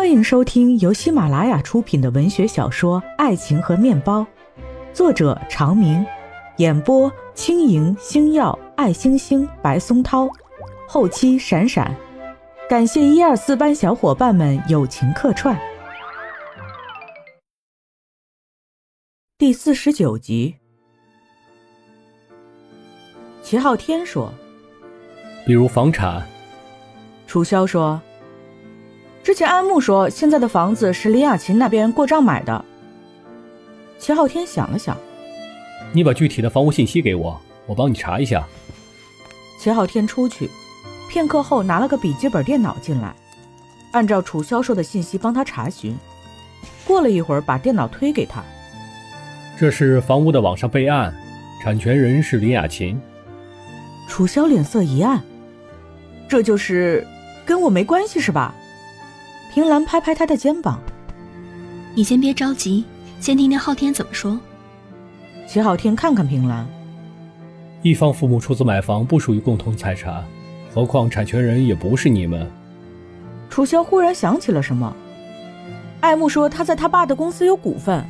欢迎收听由喜马拉雅出品的文学小说《爱情和面包》，作者长明，演播轻盈、星耀、爱星星、白松涛，后期闪闪，感谢一二四班小伙伴们友情客串。第四十九集，齐昊天说：“比如房产。”楚萧说。之前安木说，现在的房子是李雅琴那边过账买的。齐昊天想了想，你把具体的房屋信息给我，我帮你查一下。齐昊天出去，片刻后拿了个笔记本电脑进来，按照楚销售的信息帮他查询。过了一会儿，把电脑推给他。这是房屋的网上备案，产权人是李雅琴。楚萧脸色一暗，这就是跟我没关系是吧？平兰拍拍他的肩膀：“你先别着急，先听听昊天怎么说。”齐昊天看看平兰，一方父母出资买房不属于共同财产，何况产权人也不是你们。楚萧忽然想起了什么，爱慕说他在他爸的公司有股份，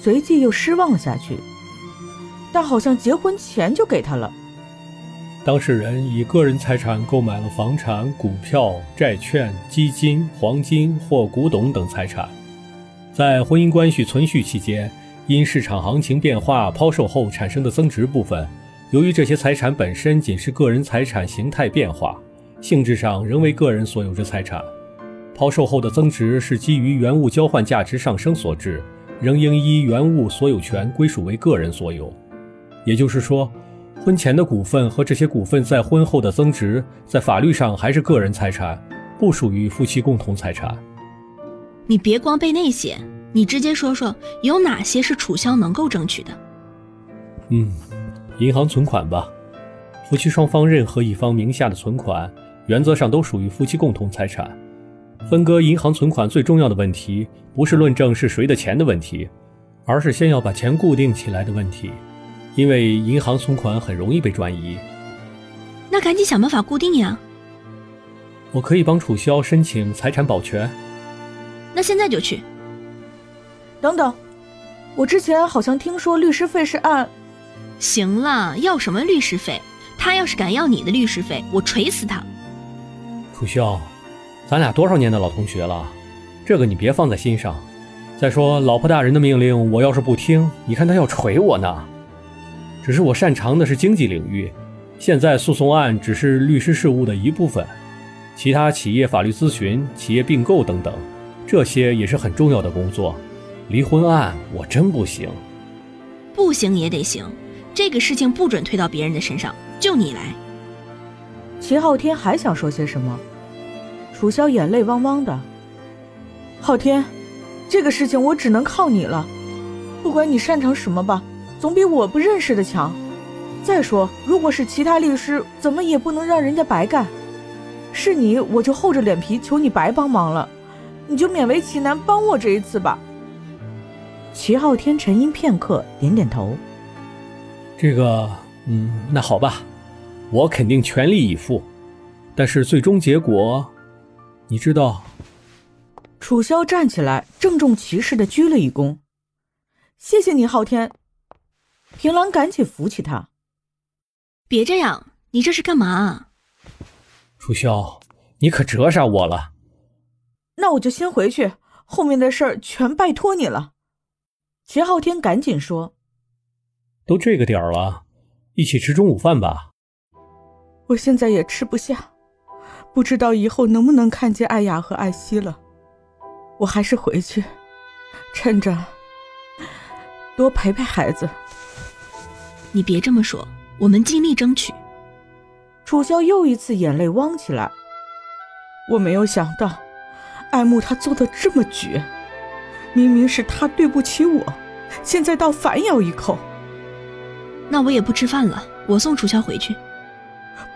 随即又失望了下去，但好像结婚前就给他了。当事人以个人财产购买了房产、股票、债券、基金、黄金或古董等财产，在婚姻关系存续期间，因市场行情变化抛售后产生的增值部分，由于这些财产本身仅是个人财产形态变化，性质上仍为个人所有之财产，抛售后的增值是基于原物交换价值上升所致，仍应依原物所有权归属为个人所有。也就是说。婚前的股份和这些股份在婚后的增值，在法律上还是个人财产，不属于夫妻共同财产。你别光背那些，你直接说说有哪些是楚萧能够争取的。嗯，银行存款吧。夫妻双方任何一方名下的存款，原则上都属于夫妻共同财产。分割银行存款最重要的问题，不是论证是谁的钱的问题，而是先要把钱固定起来的问题。因为银行存款很容易被转移，那赶紧想办法固定呀！我可以帮楚萧申请财产保全。那现在就去。等等，我之前好像听说律师费是按……行了，要什么律师费？他要是敢要你的律师费，我锤死他！楚萧，咱俩多少年的老同学了，这个你别放在心上。再说，老婆大人的命令，我要是不听，你看他要锤我呢。只是我擅长的是经济领域，现在诉讼案只是律师事务的一部分，其他企业法律咨询、企业并购等等，这些也是很重要的工作。离婚案我真不行，不行也得行，这个事情不准推到别人的身上，就你来。秦昊天还想说些什么，楚萧眼泪汪汪的。昊天，这个事情我只能靠你了，不管你擅长什么吧。总比我不认识的强。再说，如果是其他律师，怎么也不能让人家白干。是你，我就厚着脸皮求你白帮忙了，你就勉为其难帮我这一次吧。齐昊天沉吟片刻，点点头。这个，嗯，那好吧，我肯定全力以赴。但是最终结果，你知道？楚萧站起来，郑重其事的鞠了一躬。谢谢你，昊天。平兰赶紧扶起他，别这样，你这是干嘛？楚萧，你可折煞我了。那我就先回去，后面的事儿全拜托你了。秦昊天赶紧说：“都这个点儿了，一起吃中午饭吧。”我现在也吃不下，不知道以后能不能看见艾雅和艾希了。我还是回去，趁着多陪陪孩子。你别这么说，我们尽力争取。楚萧又一次眼泪汪起来。我没有想到，爱慕他做的这么绝，明明是他对不起我，现在倒反咬一口。那我也不吃饭了，我送楚萧回去。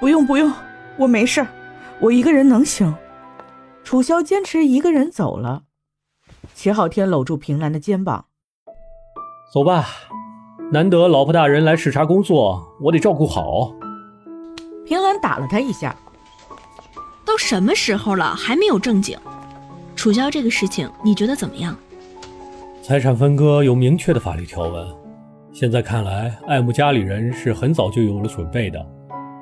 不用不用，我没事，我一个人能行。楚萧坚持一个人走了。齐昊天搂住平兰的肩膀，走吧。难得老婆大人来视察工作，我得照顾好。平兰打了他一下。都什么时候了，还没有正经？楚萧这个事情你觉得怎么样？财产分割有明确的法律条文，现在看来，爱慕家里人是很早就有了准备的，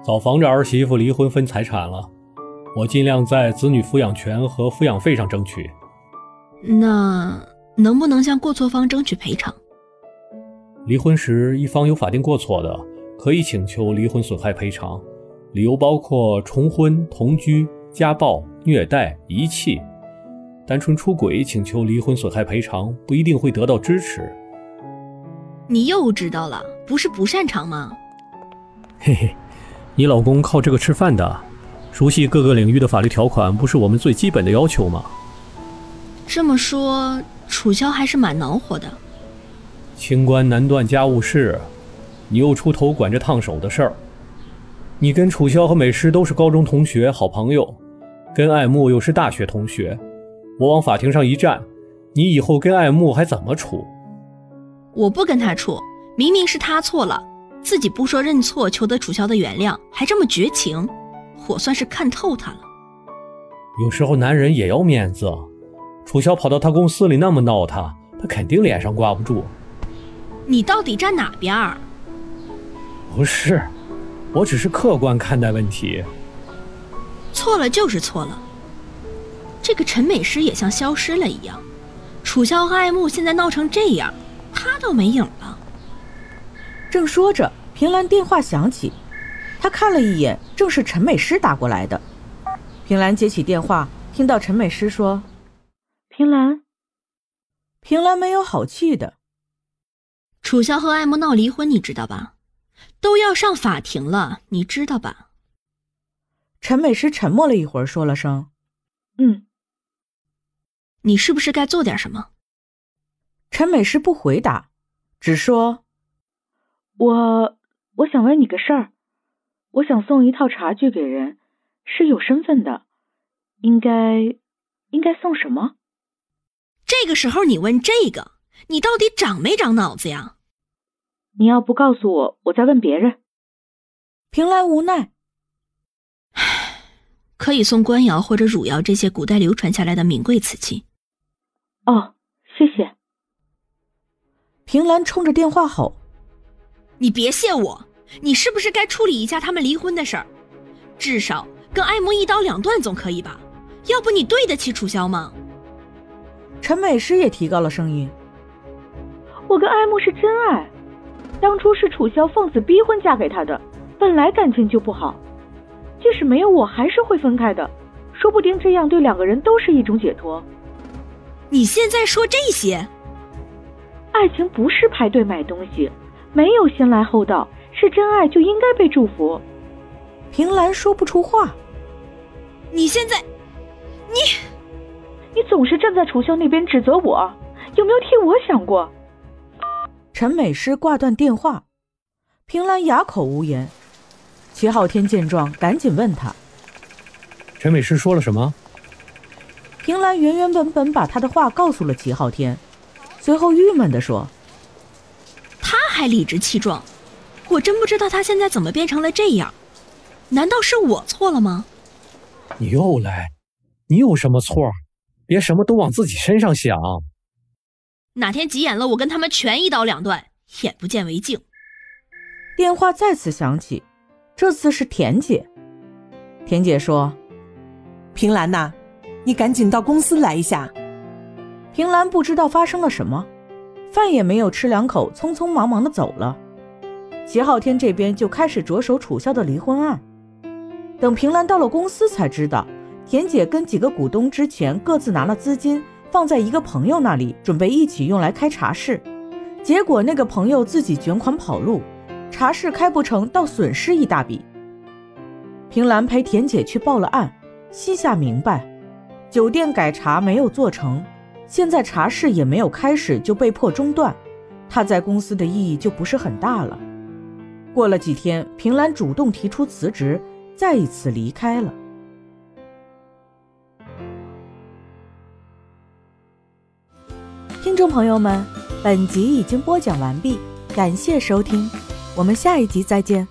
早防着儿媳妇离婚分财产了。我尽量在子女抚养权和抚养费上争取。那能不能向过错方争取赔偿？离婚时一方有法定过错的，可以请求离婚损害赔偿，理由包括重婚、同居、家暴、虐待、遗弃。单纯出轨请求离婚损害赔偿不一定会得到支持。你又知道了，不是不擅长吗？嘿嘿，你老公靠这个吃饭的，熟悉各个领域的法律条款不是我们最基本的要求吗？这么说，楚萧还是蛮恼火的。清官难断家务事，你又出头管着烫手的事儿。你跟楚萧和美诗都是高中同学、好朋友，跟爱慕又是大学同学。我往法庭上一站，你以后跟爱慕还怎么处？我不跟他处，明明是他错了，自己不说认错，求得楚萧的原谅，还这么绝情，我算是看透他了。有时候男人也要面子，楚萧跑到他公司里那么闹他，他肯定脸上挂不住。你到底站哪边儿？不是，我只是客观看待问题。错了就是错了。这个陈美诗也像消失了一样，楚萧和爱慕现在闹成这样，他倒没影了。正说着，平兰电话响起，他看了一眼，正是陈美诗打过来的。平兰接起电话，听到陈美诗说：“平兰。”平兰没有好气的：“楚萧和艾莫闹离婚，你知道吧？都要上法庭了，你知道吧？”陈美诗沉默了一会儿，说了声：“嗯。”你是不是该做点什么？陈美诗不回答，只说：“我我想问你个事儿，我想送一套茶具给人，是有身份的，应该应该送什么？”这个时候你问这个，你到底长没长脑子呀？你要不告诉我，我再问别人。平兰无奈。唉，可以送官窑或者汝窑这些古代流传下来的名贵瓷器。哦，谢谢。平兰冲着电话吼：“你别谢我，你是不是该处理一下他们离婚的事儿？至少跟爱慕一刀两断总可以吧？要不你对得起楚萧吗？”陈美诗也提高了声音：“我跟爱慕是真爱，当初是楚萧奉子逼婚嫁给他的，本来感情就不好，即使没有我，还是会分开的。说不定这样对两个人都是一种解脱。”你现在说这些，爱情不是排队买东西，没有先来后到，是真爱就应该被祝福。平兰说不出话。你现在，你，你总是站在楚萧那边指责我，有没有替我想过？陈美诗挂断电话，平兰哑口无言。齐昊天见状，赶紧问他：“陈美诗说了什么？”平兰原原本本把他的话告诉了齐昊天，随后郁闷地说：“他还理直气壮，我真不知道他现在怎么变成了这样，难道是我错了吗？”你又来，你有什么错？别什么都往自己身上想。哪天急眼了，我跟他们全一刀两断，眼不见为净。电话再次响起，这次是田姐。田姐说：“平兰呐。”你赶紧到公司来一下。平兰不知道发生了什么，饭也没有吃两口，匆匆忙忙的走了。齐昊天这边就开始着手楚萧的离婚案。等平兰到了公司，才知道田姐跟几个股东之前各自拿了资金，放在一个朋友那里，准备一起用来开茶室。结果那个朋友自己卷款跑路，茶室开不成，倒损失一大笔。平兰陪田姐去报了案，心下明白。酒店改茶没有做成，现在茶室也没有开始就被迫中断，他在公司的意义就不是很大了。过了几天，平兰主动提出辞职，再一次离开了。众朋友们，本集已经播讲完毕，感谢收听，我们下一集再见。